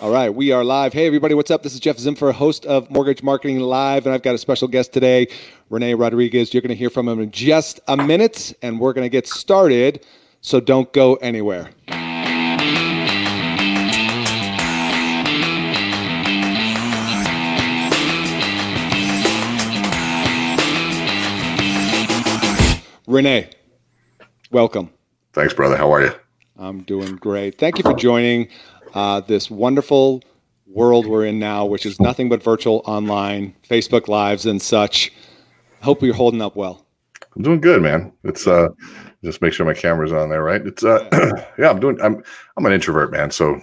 All right, we are live. Hey, everybody, what's up? This is Jeff Zimfer, host of Mortgage Marketing Live, and I've got a special guest today, René Rodriguez. You're going to hear from him in just a minute, and we're going to get started. So don't go anywhere. René, welcome. Thanks, brother. How are you? I'm doing great. Thank you for joining uh, this wonderful world we're in now, which is nothing but virtual online, Facebook Lives and such. Hope you're holding up well. I'm doing good, man. It's uh, just make sure my camera's on there, right? It's uh, yeah, yeah I'm doing. I'm I'm an introvert, man. So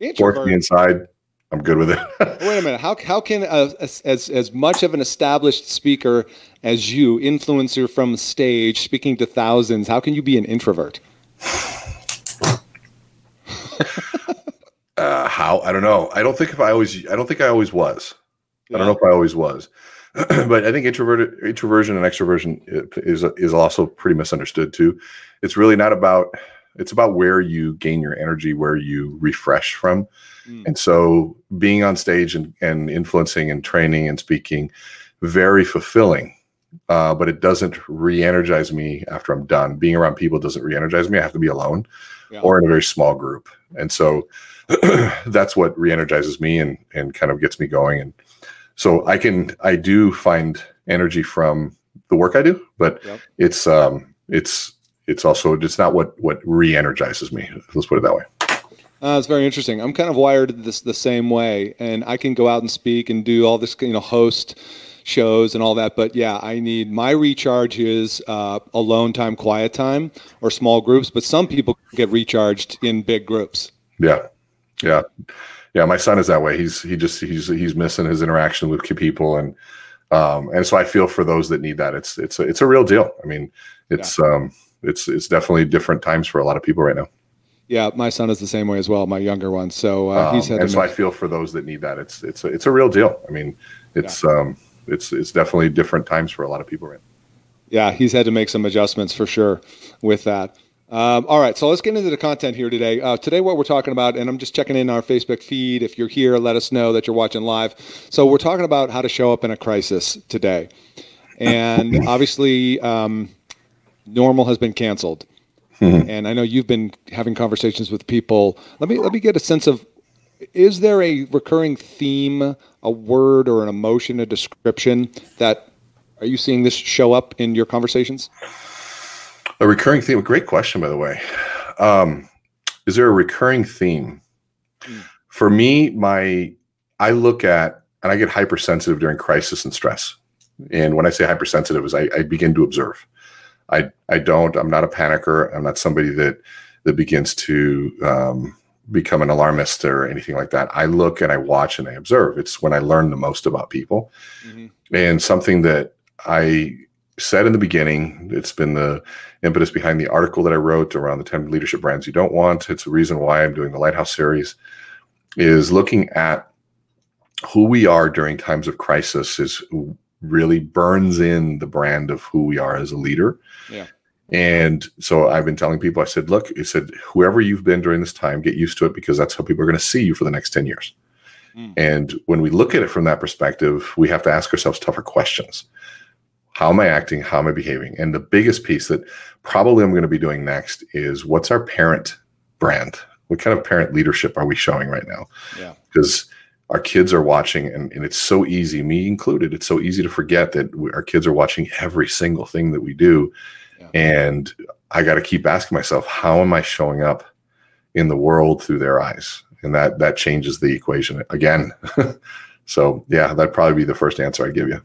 introvert. the inside. I'm good with it. Wait a minute. How how can uh, as as much of an established speaker as you, influencer from stage, speaking to thousands, how can you be an introvert? uh, how I don't know. I don't think if I always. I don't think I always was. Yeah. I don't know if I always was, but I think introverted introversion and extroversion is is also pretty misunderstood too. It's really not about. It's about where you gain your energy, where you refresh from, mm. and so being on stage and, and influencing and training and speaking, very fulfilling. Uh, but it doesn't re-energize me after I'm done. Being around people doesn't re-energize me. I have to be alone yeah. or in a very small group, and so that's what re-energizes me and and kind of gets me going and so i can i do find energy from the work i do but yep. it's um it's it's also it's not what what re-energizes me let's put it that way uh, it's very interesting. I'm kind of wired this the same way, and I can go out and speak and do all this, you know, host shows and all that. But yeah, I need my recharge is uh, alone time, quiet time, or small groups. But some people get recharged in big groups. Yeah, yeah, yeah. My son is that way. He's he just he's he's missing his interaction with people, and um, and so I feel for those that need that. It's it's a, it's a real deal. I mean, it's yeah. um, it's it's definitely different times for a lot of people right now. Yeah, my son is the same way as well. My younger one, so uh, he's um, and so I feel for those that need that. It's it's a, it's a real deal. I mean, it's yeah. um, it's it's definitely different times for a lot of people right now. Yeah, he's had to make some adjustments for sure with that. Um, all right, so let's get into the content here today. Uh, today, what we're talking about, and I'm just checking in our Facebook feed. If you're here, let us know that you're watching live. So we're talking about how to show up in a crisis today, and obviously, um, normal has been canceled. Mm-hmm. And I know you've been having conversations with people. Let me let me get a sense of: is there a recurring theme, a word or an emotion, a description that are you seeing this show up in your conversations? A recurring theme. Great question, by the way. Um, is there a recurring theme? Mm. For me, my I look at and I get hypersensitive during crisis and stress. And when I say hypersensitive, is I, I begin to observe. I I don't. I'm not a panicker. I'm not somebody that that begins to um, become an alarmist or anything like that. I look and I watch and I observe. It's when I learn the most about people. Mm-hmm. And something that I said in the beginning, it's been the impetus behind the article that I wrote around the 10 leadership brands you don't want. It's a reason why I'm doing the Lighthouse series is looking at who we are during times of crisis is really burns in the brand of who we are as a leader. Yeah. And so I've been telling people, I said, look, I said, whoever you've been during this time, get used to it because that's how people are going to see you for the next 10 years. Mm. And when we look at it from that perspective, we have to ask ourselves tougher questions How am I acting? How am I behaving? And the biggest piece that probably I'm going to be doing next is what's our parent brand? What kind of parent leadership are we showing right now? Yeah. Because our kids are watching, and, and it's so easy, me included, it's so easy to forget that we, our kids are watching every single thing that we do. Yeah. And I got to keep asking myself, how am I showing up in the world through their eyes? And that that changes the equation again. so yeah, that'd probably be the first answer I give you.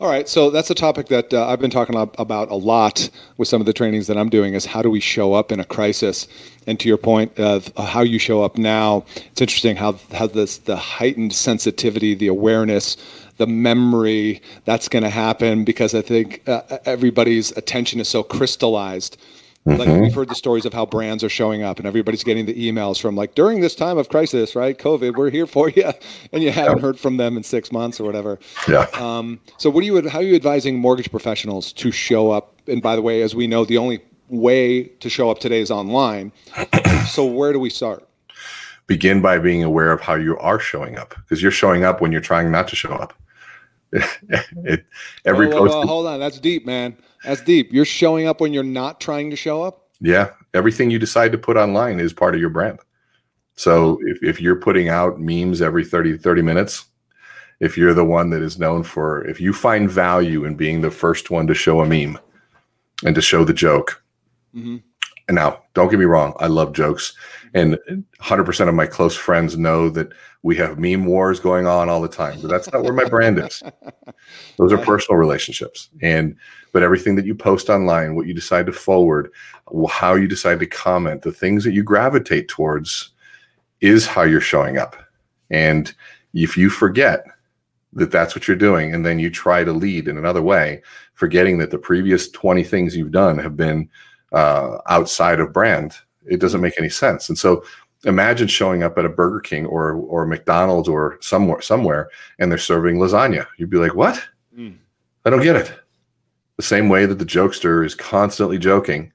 All right, so that's a topic that uh, I've been talking about a lot with some of the trainings that I'm doing. Is how do we show up in a crisis? And to your point of how you show up now, it's interesting how how this the heightened sensitivity, the awareness, the memory that's going to happen because I think uh, everybody's attention is so crystallized Mm-hmm. Like we've heard the stories of how brands are showing up, and everybody's getting the emails from like during this time of crisis, right? COVID, we're here for you, and you haven't heard from them in six months or whatever. Yeah. Um, so, what do you? How are you advising mortgage professionals to show up? And by the way, as we know, the only way to show up today is online. so, where do we start? Begin by being aware of how you are showing up, because you're showing up when you're trying not to show up. it, every whoa, whoa, whoa, hold on, that's deep, man. That's deep. You're showing up when you're not trying to show up. Yeah, everything you decide to put online is part of your brand. So if, if you're putting out memes every 30 30 minutes, if you're the one that is known for if you find value in being the first one to show a meme and to show the joke. Mm-hmm. And now, don't get me wrong, I love jokes. And 100% of my close friends know that we have meme wars going on all the time, but that's not where my brand is. Those are personal relationships. And but everything that you post online, what you decide to forward, how you decide to comment, the things that you gravitate towards is how you're showing up. And if you forget that that's what you're doing and then you try to lead in another way, forgetting that the previous 20 things you've done have been uh, outside of brand, it doesn't make any sense. And so imagine showing up at a Burger King or or McDonald's or somewhere somewhere and they're serving lasagna. You'd be like, "What? Mm. I don't get it." The same way that the jokester is constantly joking,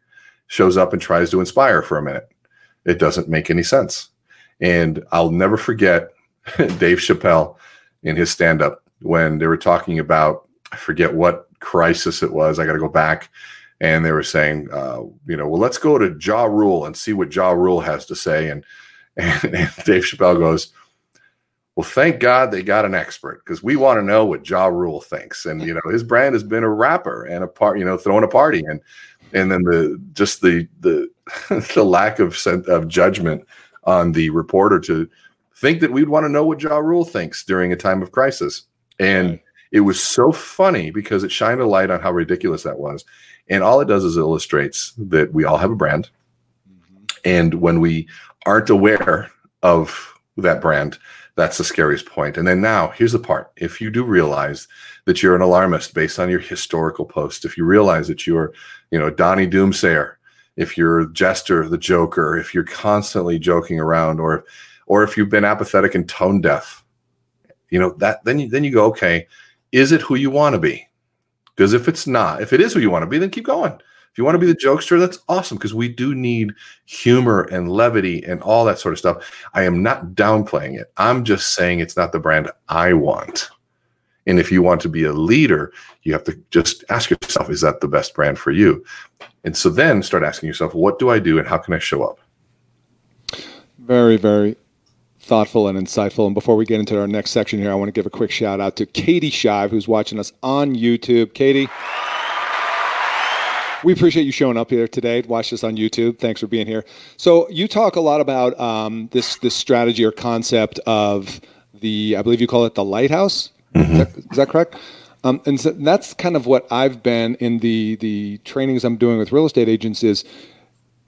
shows up and tries to inspire for a minute. It doesn't make any sense. And I'll never forget Dave Chappelle in his stand up when they were talking about I forget what crisis it was. I got to go back and they were saying, uh, you know, well, let's go to Ja Rule and see what Ja Rule has to say. And, and, and Dave Chappelle goes, well, thank God they got an expert because we want to know what Ja Rule thinks. And you know, his brand has been a rapper and a part, you know, throwing a party, and and then the just the the the lack of of judgment on the reporter to think that we'd want to know what Ja Rule thinks during a time of crisis. And it was so funny because it shined a light on how ridiculous that was. And all it does is it illustrates that we all have a brand. Mm-hmm. And when we aren't aware of that brand, that's the scariest point. And then now, here's the part. If you do realize that you're an alarmist based on your historical post, if you realize that you're, you know, Donnie Doomsayer, if you're Jester, the Joker, if you're constantly joking around, or or if you've been apathetic and tone deaf, you know, that then you, then you go, okay, is it who you want to be? Because if it's not, if it is who you want to be, then keep going. If you want to be the jokester, that's awesome because we do need humor and levity and all that sort of stuff. I am not downplaying it. I'm just saying it's not the brand I want. And if you want to be a leader, you have to just ask yourself, is that the best brand for you? And so then start asking yourself, what do I do and how can I show up? Very, very thoughtful and insightful. And before we get into our next section here, I want to give a quick shout out to Katie Shive, who's watching us on YouTube. Katie, we appreciate you showing up here today. Watch this on YouTube. Thanks for being here. So you talk a lot about um, this this strategy or concept of the, I believe you call it the lighthouse. Mm-hmm. Is, that, is, that correct? Um, and so that's kind of what I've been in the the trainings I'm doing with real estate agents is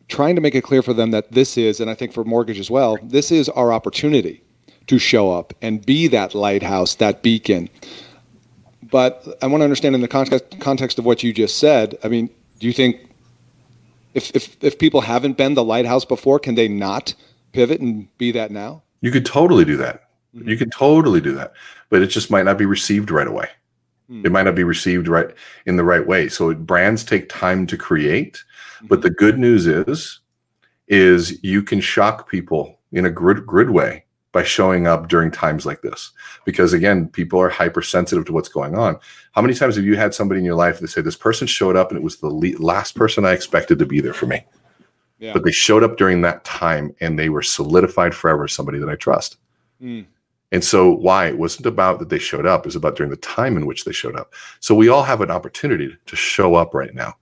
trying to make it clear for them that this is, and I think for mortgage as well, this is our opportunity to show up and be that lighthouse, that beacon. But I want to understand in the context, context of what you just said. I mean, do you think if, if if people haven't been the lighthouse before, can they not pivot and be that now? You could totally do that. Mm-hmm. You could totally do that, but it just might not be received right away. Mm-hmm. It might not be received right in the right way. So brands take time to create, but the good news is, is you can shock people in a grid, grid way by showing up during times like this. Because again, people are hypersensitive to what's going on. How many times have you had somebody in your life that say, This person showed up and it was the le- last person I expected to be there for me? Yeah. But they showed up during that time and they were solidified forever somebody that I trust. Mm. And so, why? It wasn't about that they showed up, was about during the time in which they showed up. So, we all have an opportunity to show up right now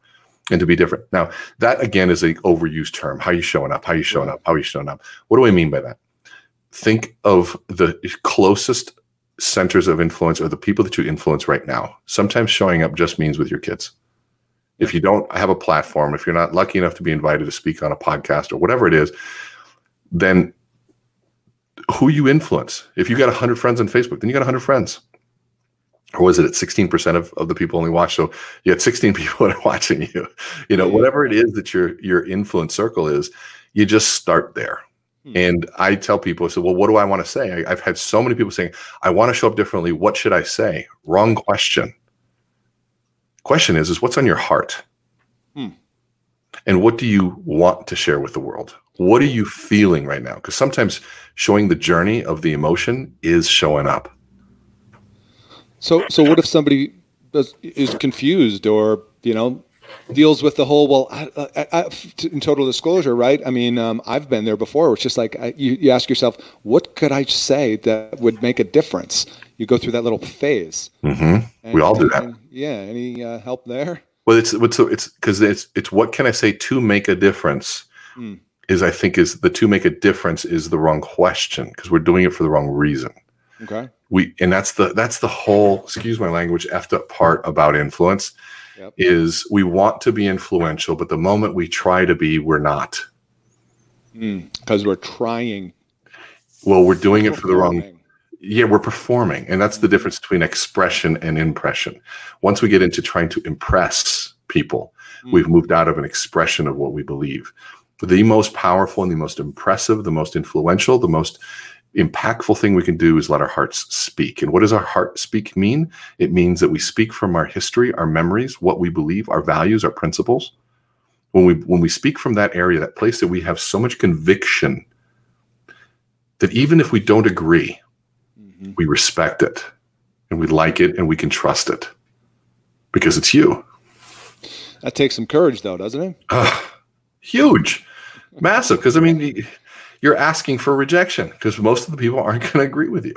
and to be different. Now, that again is a overused term. How you showing up? How you showing up? How you showing up? What do I mean by that? Think of the closest centers of influence or the people that you influence right now. Sometimes showing up just means with your kids. If you don't have a platform, if you're not lucky enough to be invited to speak on a podcast or whatever it is, then who you influence. If you got 100 friends on Facebook, then you got 100 friends. Or was it at 16% of, of the people only watch? So you had 16 people that are watching you. You know, whatever it is that your your influence circle is, you just start there. Hmm. And I tell people, I said, well, what do I want to say? I, I've had so many people saying, I want to show up differently. What should I say? Wrong question. Question is, is what's on your heart? Hmm. And what do you want to share with the world? What are you feeling right now? Because sometimes showing the journey of the emotion is showing up. So, so what if somebody does, is confused or you know deals with the whole well I, I, I, in total disclosure right? I mean um, i've been there before it's just like you, you ask yourself what could i say that would make a difference? You go through that little phase. Mm-hmm. and, we all do that. and, yeah any uh, help there? Well it's it's it's because it's it's what can i say to make a difference mm. is i think is the to make a difference is the wrong question because we're doing it for the wrong reason okay. We and that's the that's the whole excuse my language effed up part about influence yep. is we want to be influential but the moment we try to be we're not. Because mm, we're trying. Well we're doing it for the wrong yeah we're performing and that's the difference between expression and impression. Once we get into trying to impress people mm. we've moved out of an expression of what we believe. The most powerful and the most impressive the most influential the most impactful thing we can do is let our hearts speak. And what does our heart speak mean? It means that we speak from our history, our memories, what we believe, our values, our principles. When we when we speak from that area, that place that we have so much conviction that even if we don't agree, mm-hmm. we respect it and we like it and we can trust it because it's you. That takes some courage though, doesn't it? Uh, huge. Massive. Because I mean you're asking for rejection because most of the people aren't going to agree with you.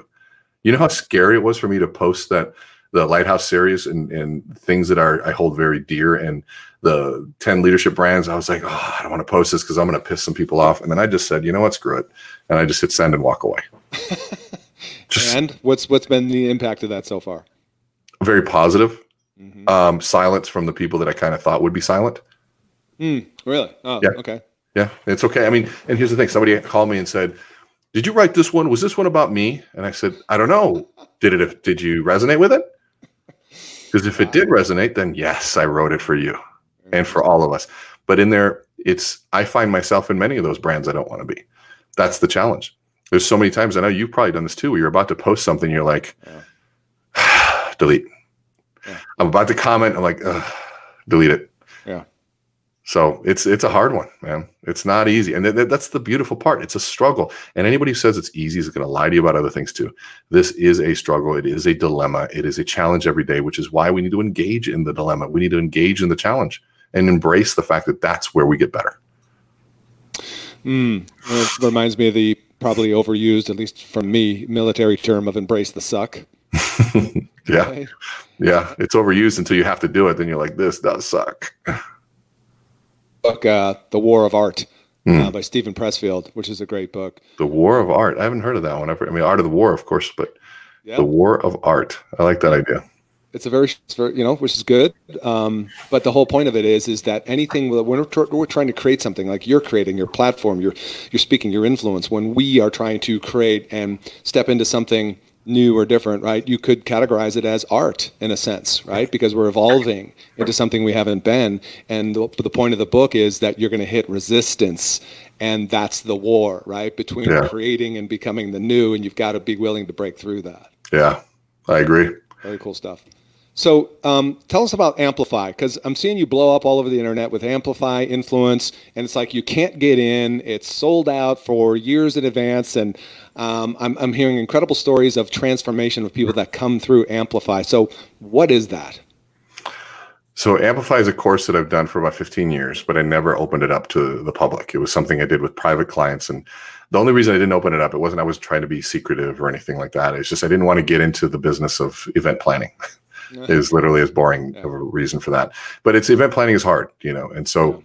You know how scary it was for me to post that the Lighthouse series and, and things that are I hold very dear and the 10 leadership brands. I was like, oh, I don't want to post this because I'm going to piss some people off. And then I just said, you know what, screw it. And I just hit send and walk away. just, and what's what's been the impact of that so far? Very positive. Mm-hmm. Um, silence from the people that I kind of thought would be silent. Mm, really? Oh, yeah. okay. Yeah, it's okay. I mean, and here's the thing: somebody called me and said, "Did you write this one? Was this one about me?" And I said, "I don't know. Did it? Did you resonate with it? Because if it did resonate, then yes, I wrote it for you mm. and for all of us. But in there, it's I find myself in many of those brands I don't want to be. That's the challenge. There's so many times I know you've probably done this too. Where you're about to post something, you're like, yeah. delete. Yeah. I'm about to comment. I'm like, delete it. Yeah. So it's it's a hard one, man. It's not easy, and th- that's the beautiful part. It's a struggle, and anybody who says it's easy is going to lie to you about other things too. This is a struggle. It is a dilemma. It is a challenge every day, which is why we need to engage in the dilemma. We need to engage in the challenge and embrace the fact that that's where we get better. Mm, it reminds me of the probably overused, at least from me, military term of "embrace the suck." yeah, right? yeah, it's overused until you have to do it. Then you're like, "This does suck." book, uh, The War of Art. Mm. Uh, by Steven Pressfield, which is a great book. The War of Art. I haven't heard of that one. I've heard, I mean, Art of the War, of course, but The War of Art. I like that idea. It's a very, you know, which is good. Um, but the whole point of it is, is that anything when we're, we're trying to create something like you're creating your platform, you're you're speaking your influence. When we are trying to create and step into something new or different, right? You could categorize it as art in a sense, right? Because we're evolving into something we haven't been. And the, the point of the book is that you're going to hit resistance. And that's the war, right? Between yeah. creating and becoming the new. And you've got to be willing to break through that. Yeah, I agree. Very cool stuff. So um, tell us about Amplify because I'm seeing you blow up all over the internet with Amplify Influence, and it's like you can't get in. It's sold out for years in advance, and um, I'm, I'm hearing incredible stories of transformation of people that come through Amplify. So what is that? So Amplify is a course that I've done for about 15 years, but I never opened it up to the public. It was something I did with private clients. And the only reason I didn't open it up, it wasn't I was trying to be secretive or anything like that. It's just I didn't want to get into the business of event planning. is literally as boring yeah. of a reason for that. But it's event planning is hard, you know, and so, yeah.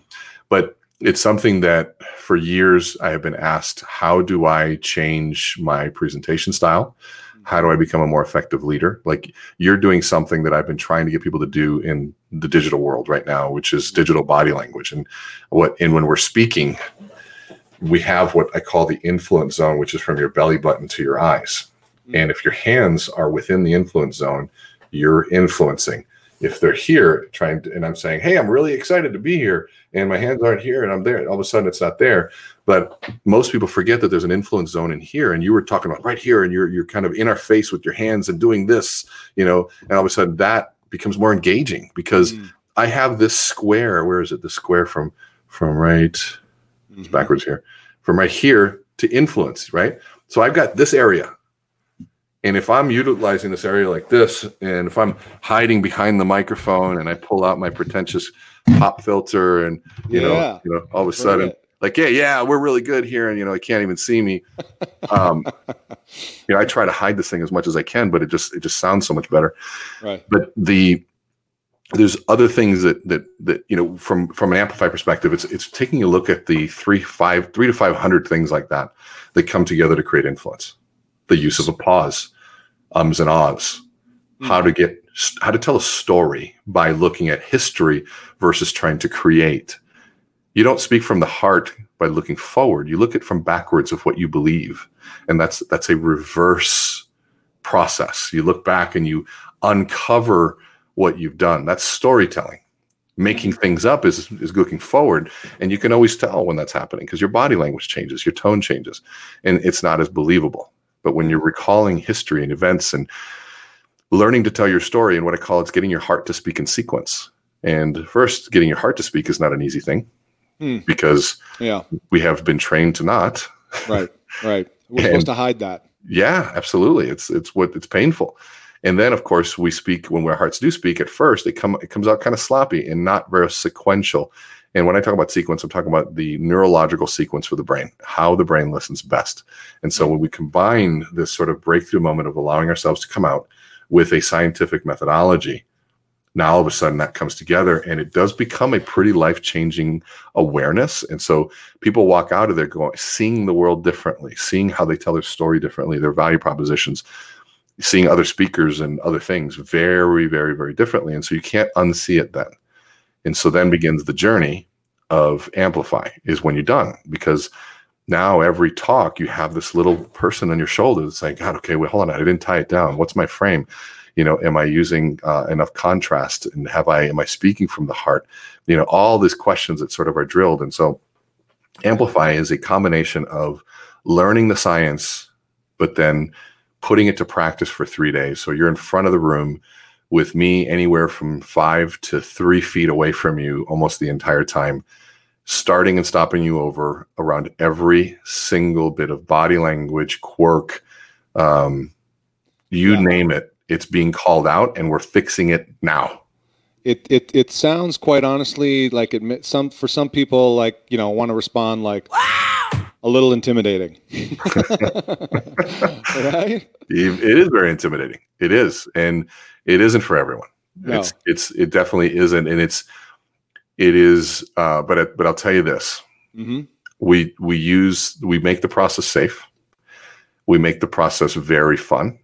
but it's something that for years I have been asked, how do I change my presentation style? How do I become a more effective leader? Like you're doing something that I've been trying to get people to do in the digital world right now, which is digital body language. And what, and when we're speaking, we have what I call the influence zone, which is from your belly button to your eyes. Mm-hmm. And if your hands are within the influence zone, you're influencing. If they're here trying to, and I'm saying, hey, I'm really excited to be here, and my hands aren't here, and I'm there, all of a sudden it's not there. But most people forget that there's an influence zone in here, and you were talking about right here, and you're you're kind of in our face with your hands and doing this, you know, and all of a sudden that becomes more engaging because mm. I have this square. Where is it? The square from from right, mm-hmm. it's backwards here, from right here to influence, right? So I've got this area and if I'm utilizing this area like this, and if I'm hiding behind the microphone and I pull out my pretentious pop filter and you yeah. know, you know, all of a sudden, like, yeah, yeah, we're really good here, and you know, I can't even see me. Um, you know, I try to hide this thing as much as I can, but it just it just sounds so much better. Right. But the there's other things that that that you know from from an amplify perspective, it's it's taking a look at the three five three to five hundred things like that that come together to create influence. The use of a pause, ums and ahs, mm-hmm. how to get how to tell a story by looking at history versus trying to create. You don't speak from the heart by looking forward. You look at from backwards of what you believe, and that's that's a reverse process. You look back and you uncover what you've done. That's storytelling. Making mm-hmm. things up is is looking forward, and you can always tell when that's happening because your body language changes, your tone changes, and it's not as believable. But when you're recalling history and events and learning to tell your story, and what I call it's getting your heart to speak in sequence. And first, getting your heart to speak is not an easy thing hmm. because yeah. we have been trained to not. Right, right. We're and, supposed to hide that. Yeah, absolutely. It's it's what it's painful. And then, of course, we speak when our hearts do speak. At first, it come it comes out kind of sloppy and not very sequential. And when I talk about sequence, I'm talking about the neurological sequence for the brain, how the brain listens best. And so when we combine this sort of breakthrough moment of allowing ourselves to come out with a scientific methodology, now all of a sudden that comes together and it does become a pretty life-changing awareness. And so people walk out of there going, seeing the world differently, seeing how they tell their story differently, their value propositions, seeing other speakers and other things very, very, very differently. And so you can't unsee it then. And so then begins the journey of amplify is when you're done because now every talk you have this little person on your shoulder that's like, God, okay, wait, hold on, I didn't tie it down. What's my frame? You know, am I using uh, enough contrast and have I, am I speaking from the heart? You know, all these questions that sort of are drilled. And so amplify is a combination of learning the science, but then putting it to practice for three days. So you're in front of the room with me anywhere from five to three feet away from you almost the entire time, starting and stopping you over around every single bit of body language, quirk, um, you yeah. name it. It's being called out, and we're fixing it now. It it it sounds quite honestly like it some for some people like you know want to respond like wow! a little intimidating, right? It is very intimidating. It is, and it isn't for everyone. No. It's it's it definitely isn't, and it's it is. Uh, but it, but I'll tell you this: mm-hmm. we we use we make the process safe. We make the process very fun.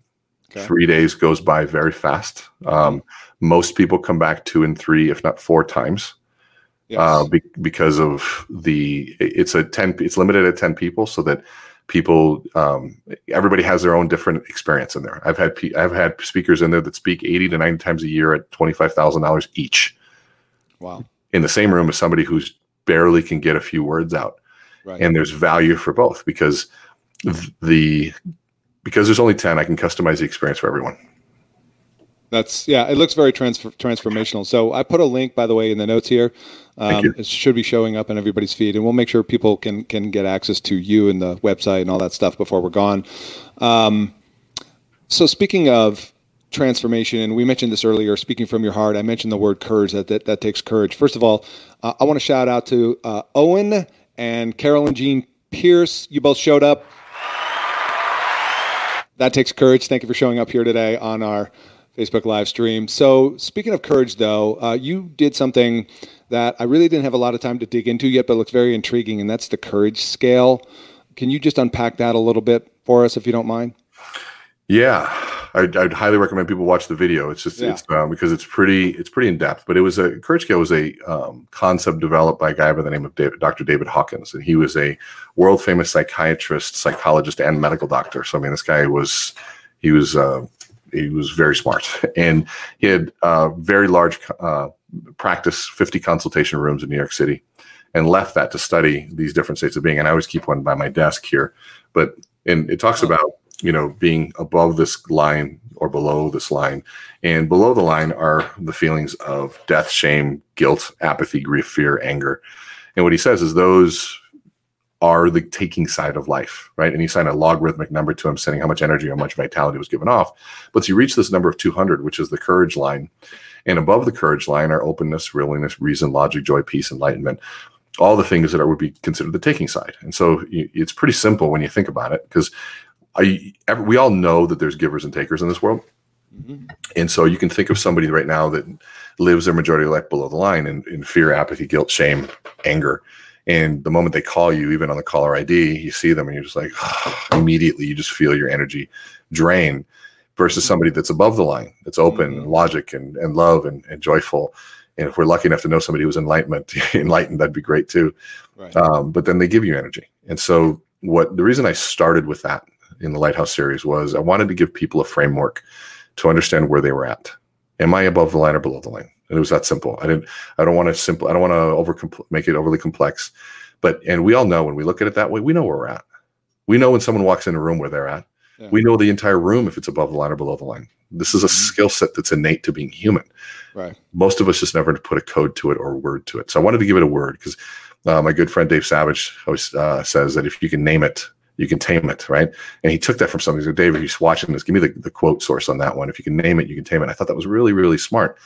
Okay. Three days goes by very fast. Um, most people come back two and three, if not four times, yes. uh, be, because of the. It's a ten. It's limited at ten people, so that people um, everybody has their own different experience in there. I've had i've had speakers in there that speak 80 to 90 times a year at $25000 each. Wow. In the same room as somebody who's barely can get a few words out. Right. and there's value for both because the because there's only 10 i can customize the experience for everyone That's yeah. It looks very transfer, transformational. So I put a link, by the way, in the notes here. Um, it should be showing up in everybody's feed, and we'll make sure people can can get access to you and the website and all that stuff before we're gone. Um, so speaking of transformation, and we mentioned this earlier. Speaking from your heart, I mentioned the word courage. That that, that takes courage. First of all, uh, I want to shout out to uh, Owen and Carolyn Jean Pierce. You both showed up. That takes courage. Thank you for showing up here today on our Facebook live stream. So, speaking of courage, though, uh, you did something that I really didn't have a lot of time to dig into yet, but looks very intriguing, and that's the courage scale. Can you just unpack that a little bit for us, if you don't mind? Yeah, I'd, I'd highly recommend people watch the video. It's just yeah. it's um, because it's pretty it's pretty in depth. But it was a courage scale was a um, concept developed by a guy by the name of David, Dr. David Hawkins, and he was a world famous psychiatrist, psychologist, and medical doctor. So I mean, this guy was he was uh, he was very smart, and he had uh, very large uh, practice, fifty consultation rooms in New York City, and left that to study these different states of being. And I always keep one by my desk here, but and it talks oh. about you know, being above this line or below this line. And below the line are the feelings of death, shame, guilt, apathy, grief, fear, anger. And what he says is those are the taking side of life, right? And you signed a logarithmic number to him saying how much energy, how much vitality was given off. But you reach this number of 200, which is the courage line. And above the courage line are openness, willingness, reason, logic, joy, peace, enlightenment all the things that are, would be considered the taking side. And so it's pretty simple when you think about it, because we all know that there's givers and takers in this world. Mm-hmm. And so you can think of somebody right now that lives their majority life below the line in, in fear, apathy, guilt, shame, anger. And the moment they call you, even on the caller ID, you see them and you're just like, immediately you just feel your energy drain versus somebody that's above the line, that's open mm-hmm. and logic and, and love and, and joyful. And if we're lucky enough to know somebody who's enlightenment, enlightened, that'd be great too. Right. Um, but then they give you energy. And so what the reason I started with that in the Lighthouse series was I wanted to give people a framework to understand where they were at. Am I above the line or below the line? And it was that simple. I didn't. I don't want to simple. I don't want to over make it overly complex. But and we all know when we look at it that way, we know where we're at. We know when someone walks in a room where they're at. Yeah. We know the entire room if it's above the line or below the line. This is a mm-hmm. skill set that's innate to being human. Right. Most of us just never put a code to it or a word to it. So I wanted to give it a word because uh, my good friend Dave Savage always uh, says that if you can name it, you can tame it, right? And he took that from something. He said, David, he's watching this. Give me the, the quote source on that one. If you can name it, you can tame it. I thought that was really, really smart.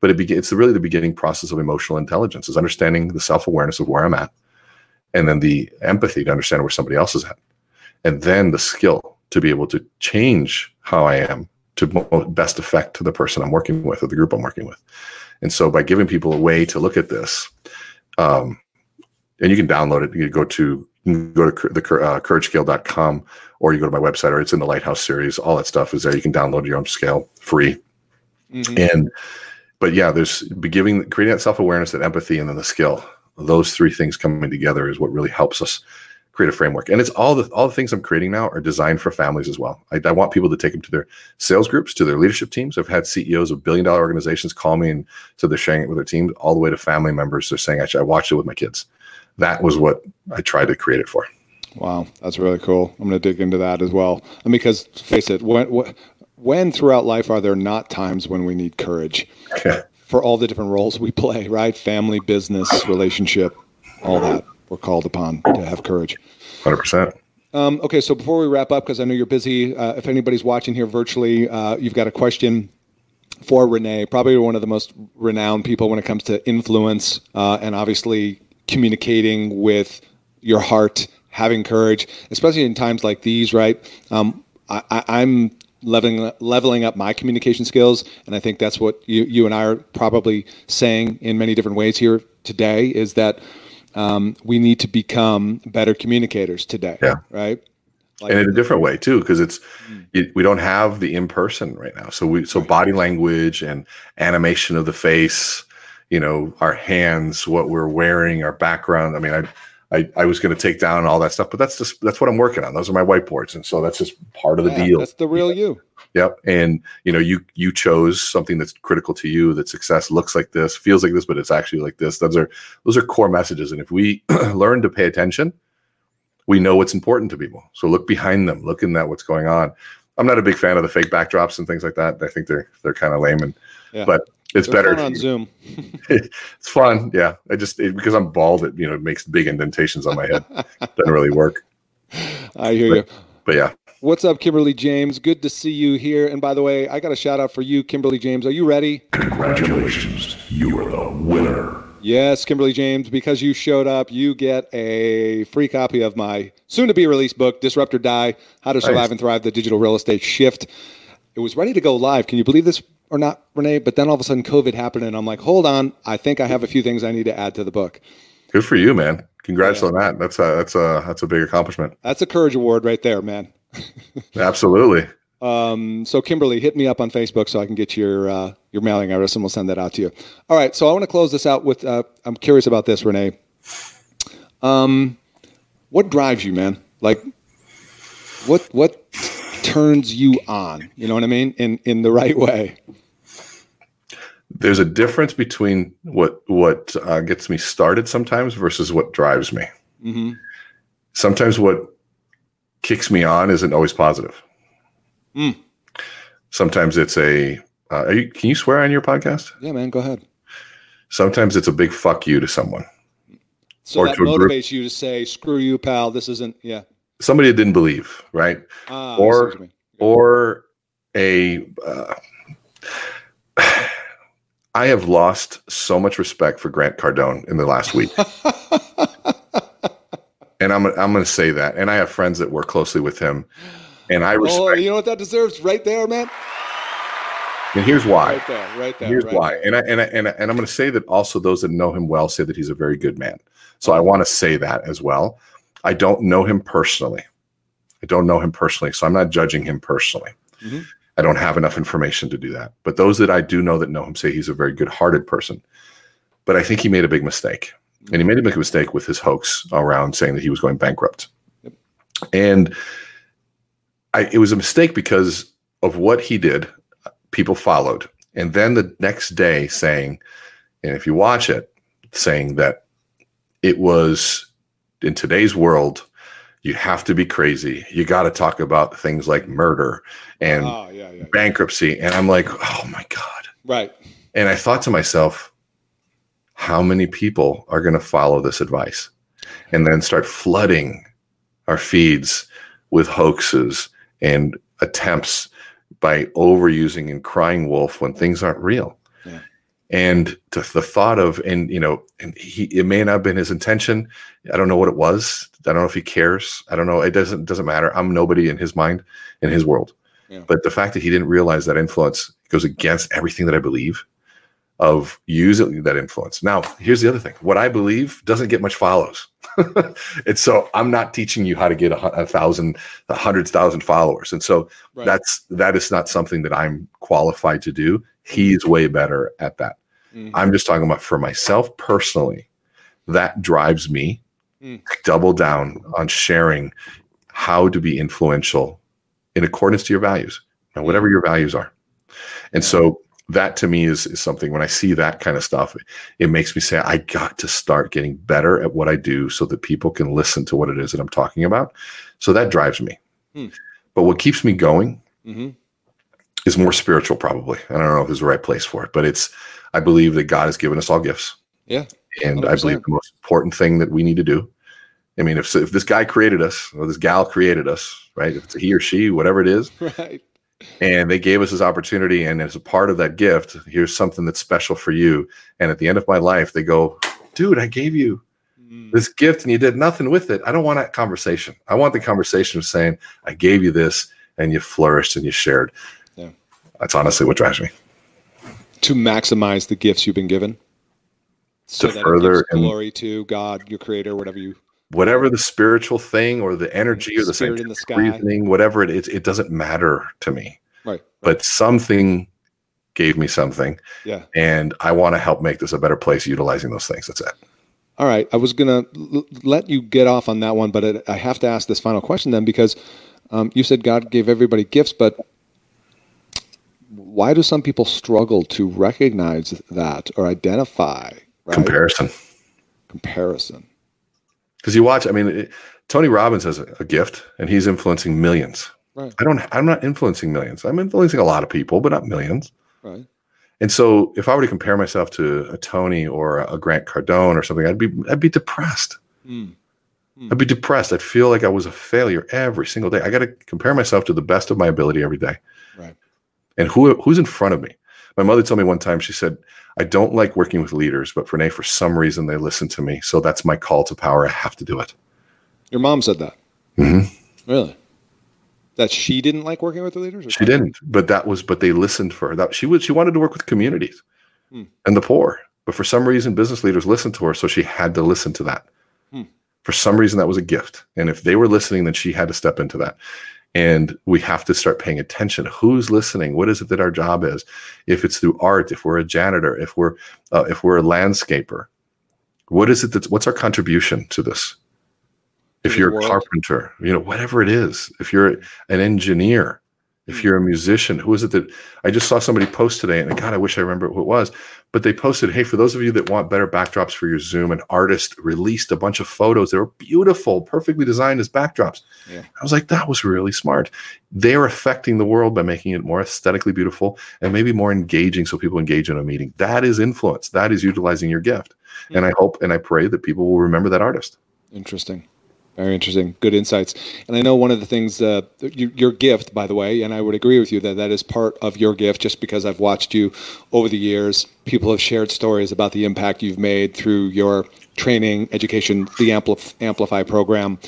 But it be, it's really the beginning process of emotional intelligence is understanding the self awareness of where I'm at, and then the empathy to understand where somebody else is at, and then the skill to be able to change how I am to best effect the person I'm working with or the group I'm working with. And so by giving people a way to look at this, um, and you can download it, you go to you can go to the uh, couragescale.com or you go to my website or it's in the Lighthouse series. All that stuff is there. You can download your own scale free. Mm-hmm. And, but yeah, there's giving, creating that self awareness, that empathy, and then the skill. Those three things coming together is what really helps us create a framework. And it's all the all the things I'm creating now are designed for families as well. I, I, want people to take them to their sales groups, to their leadership teams. I've had CEOs of billion dollar organizations call me and so they're sharing it with their teams, all the way to family members. They're saying, I, I watched it with my kids that was what I tried to create it for. Wow, that's really cool. I'm going to dig into that as well. And because face it, when when throughout life are there not times when we need courage for all the different roles we play, right? Family, business, relationship, all that we're called upon to have courage. Hundred percent. Um, okay, so before we wrap up, because I know you're busy, uh, if anybody's watching here virtually, uh, you've got a question for René, probably one of the most renowned people when it comes to influence uh, and obviously communicating with your heart, having courage, especially in times like these, right? Um, I, am leveling leveling up my communication skills, and I think that's what you you and I are probably saying in many different ways here today. Is that um, we need to become better communicators today, yeah. right? Like, and in a different way too, because it's mm. it, we don't have the in person right now. So we so body language and animation of the face you know our hands what we're wearing our background i mean i i, I was going to take down all that stuff but that's just that's what i'm working on. Those are my whiteboards and so that's just part of the yeah, deal. that's the real you. Yep and you know you you chose something that's critical to you that success looks like this feels like this but it's actually like this. Those are those are core messages and if we learn to pay attention we know what's important to people. So look behind them look in that what's going on. I'm not a big fan of the fake backdrops and things like that. I think they're they're kind of lame and Yeah. but it's They're better fun on Zoom. it's fun. Yeah. I just it, because I'm bald, it you know it makes big indentations on my head. Doesn't really work. I hear you. But yeah, What's up, Kimberly James? Good to see you here. And by the way, I got a shout out for you, Kimberly James. Are you ready? Congratulations, you are the winner. Yes, Kimberly James, because you showed up, you get a free copy of my soon to be released book, Disrupt or Die How to Survive Nice. and Thrive the Digital Real Estate Shift. It was ready to go live. Can you believe this or not, René? But then all of a sudden, COVID happened, and I'm like, hold on. I think I have a few things I need to add to the book. good for you, man. Congrats on that. That's a that's a that's a big accomplishment. That's a courage award right there, man. Absolutely. Um, so Kimberly, hit me up on Facebook so I can get your uh, your mailing address and we'll send that out to you. All right. So I want to close this out with. Uh, I'm curious about this, René. Um, what drives you, man? Like, what what turns you on? You know what I mean? In in the right way. There's a difference between what what uh, gets me started sometimes versus what drives me. hmm Sometimes what kicks me on isn't always positive. Mm. Sometimes it's a. Uh, are you, can you swear on your podcast? Yeah, man. Go ahead. Sometimes it's a big fuck you to someone. So Or that to a group- motivates you to say, "Screw you, pal. This isn't." Yeah. Somebody that didn't believe, right? See Or- what you mean. or a uh, I have lost so much respect for Grant Cardone in the last week. and I'm I'm going to say that. And I have friends that work closely with him and I respect oh, you know what that deserves right there, man. and here's why. Right there. Right there. Here's right why. there. And I, and I, and I, and I'm going to say that also those that know him well say that he's a very good man. So I want to say that as well. I don't know him personally. I don't know him personally, so I'm not judging him personally. Mhm. I don't have enough information to do that. But those that I do know that know him say he's a very good-hearted person. But I think he made a big mistake. And he made a big mistake with his hoax around saying that he was going bankrupt. Yep. And I, it was a mistake because of what he did. People followed. And then the next day saying, and if you watch it, saying that it was in today's world, you have to be crazy. You got to talk about things like murder and Oh, yeah, yeah, bankruptcy. And I'm like, oh my God. Right. And I thought to myself, how many people are going to follow this advice and then start flooding our feeds with hoaxes and attempts by overusing and crying wolf when things aren't real? And to the thought of, and you know, and he, it may not have been his intention. I don't know what it was. I don't know if he cares. I don't know. It doesn't doesn't matter. I'm nobody in his mind, in his world. Yeah. But the fact that he didn't realize that influence goes against everything that I believe of using that influence. Now, here's the other thing. What I believe doesn't get much follows. and so I'm not teaching you how to get a, a thousand, a hundred thousand followers. And so Right. that's, that is not something that I'm qualified to do. He's way better at that. Mhm. I'm just talking about for myself personally, that drives me Mm. to double down on sharing how to be influential in accordance to your values and whatever your values are. And Yeah. so that to me is, is something when I see that kind of stuff, it makes me say, I got to start getting better at what I do so that people can listen to what it is that I'm talking about. So that drives me. Hmm. But what keeps me going Mhm. Is more spiritual, probably. I don't know if it's the right place for it, but it's, I believe that God has given us all gifts. Yeah. And I believe the most important thing that we need to do. I mean, if, if this guy created us or this gal created us, right? If it's a he or she, whatever it is, Right. and they gave us this opportunity, and as a part of that gift, here's something that's special for you. And at the end of my life, they go, dude, I gave you Mm. this gift and you did nothing with it. I don't want that conversation. I want the conversation of saying, I gave you this and you flourished and you shared. That's honestly what drives me. To maximize the gifts you've been given. So To further it gives and- glory to God, your creator, whatever you Whatever the spiritual thing or the energy or the Spirit in the sky. reasoning, whatever it is, it doesn't matter to me. Right. But something gave me something, Yeah. and I want to help make this a better place utilizing those things. That's it. All right. I was going to let you get off on that one, but it, I have to ask this final question then because um, you said God gave everybody gifts, but why do some people struggle to recognize that or identify right? Comparison. comparison? Because you watch, I mean, it, Tony Robbins has a, a gift and he's influencing millions. Right. I don't. I'm not influencing millions. I'm influencing a lot of people, but not millions. Right. And so, if I were to compare myself to a Tony or a Grant Cardone or something, I'd be I'd be depressed. Mm. I'd be depressed. I'd feel like I was a failure every single day. I got to compare myself to the best of my ability every day. Right. And who who's in front of me? My mother told me one time. She said, "I don't like working with leaders, but René, for some reason, they listen to me. So that's my call to power. I have to do it." Your mom said that. Mm-hmm. Really? That she didn't like working with the leaders. she didn't, but that was. But they listened for her. That she was. She wanted to work with communities hmm. and the poor. But for some reason, business leaders listened to her, so she had to listen to that. Hmm. For some reason, that was a gift, and if they were listening, then she had to step into that and we have to start paying attention. Who's listening? What is it that our job is? If it's through art if we're a janitor if we're uh, if we're a landscaper what is it that's what's our contribution to this? If you're a carpenter you know whatever it is if you're an engineer if hmm. you're a musician, who is it that I just saw somebody post today? And God, I wish I remember who it was. But they posted, "Hey, for those of you that want better backdrops for your Zoom, an artist released a bunch of photos. They were beautiful, perfectly designed as backdrops." Yeah. I was like, "That was really smart." They're affecting the world by making it more aesthetically beautiful and maybe more engaging, so people engage in a meeting. That is influence. That is utilizing your gift. And I hope and I pray that people will remember that artist. Interesting. Very interesting. Good insights. And I know one of the things, uh, you, your gift, by the way, and I would agree with you that that is part of your gift just because I've watched you over the years. People have shared stories about the impact you've made through your training, education, the Ampli- Amplify program.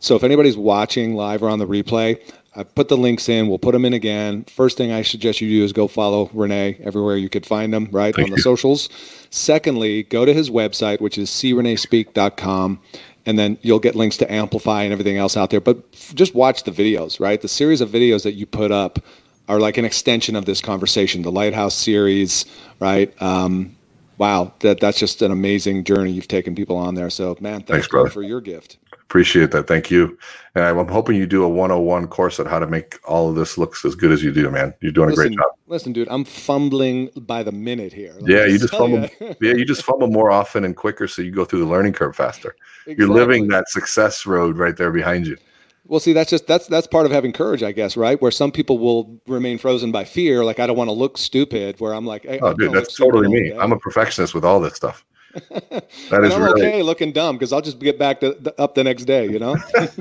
So if anybody's watching live or on the replay, I put the links in. We'll put them in again. First thing I suggest you do is go follow René everywhere you could find him, right, Thank on you. the socials. Secondly, go to his website, which is crenespeak.com and then you'll get links to Amplify and everything else out there. But just watch the videos, right? The series of videos that you put up are like an extension of this conversation. The Lighthouse series, right? Um, wow, that that's just an amazing journey you've taken people on there. So, man, thanks, thanks for your gift. Appreciate that. Thank you. And I'm hoping you do a 101 course on how to make all of this looks as good as you do, man. You're doing listen, a great job. Listen, dude, I'm fumbling by the minute here. yeah, you just fumble. You. yeah, you just fumble more often and quicker, so you go through the learning curve faster. Exactly. You're living that success road right there behind you. Well, see, that's just that's that's part of having courage, I guess, right? Where some people will remain frozen by fear, like I don't want to look stupid. Where I'm like, hey, oh, dude, that's totally me. I'm a perfectionist with all this stuff. That is I'm really... okay looking dumb because I'll just get back to the, up the next day. You know, That's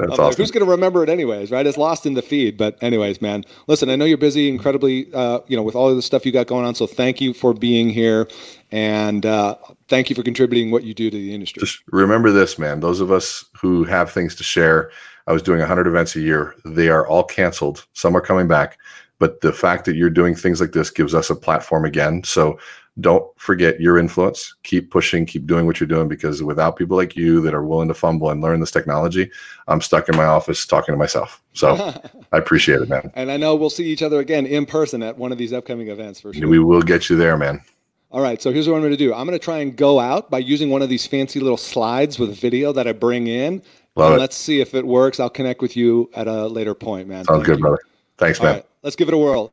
awesome. Like, who's going to remember it anyways, right? It's lost in the feed. But anyways, man, listen, I know you're busy, incredibly, uh, you know, with all of the stuff you got going on. So thank you for being here, and uh, thank you for contributing what you do to the industry. Just remember this, man. Those of us who have things to share. I was doing 100 events a year. They are all canceled. Some are coming back but the fact that you're doing things like this gives us a platform again so don't forget your influence. Keep pushing, keep doing what you're doing because without people like you that are willing to fumble and learn this technology, I'm stuck in my office talking to myself. So I appreciate it, man. And I know we'll see each other again in person at one of these upcoming events for sure. We will get you there, man. All right, so here's what I'm going to do. I'm going to try and go out by using one of these fancy little slides with video that I bring in. Love and it. Let's see if it works. I'll connect with you at a later point, man. Sounds Thank good, you. brother. Thanks, man. let's give it a whirl.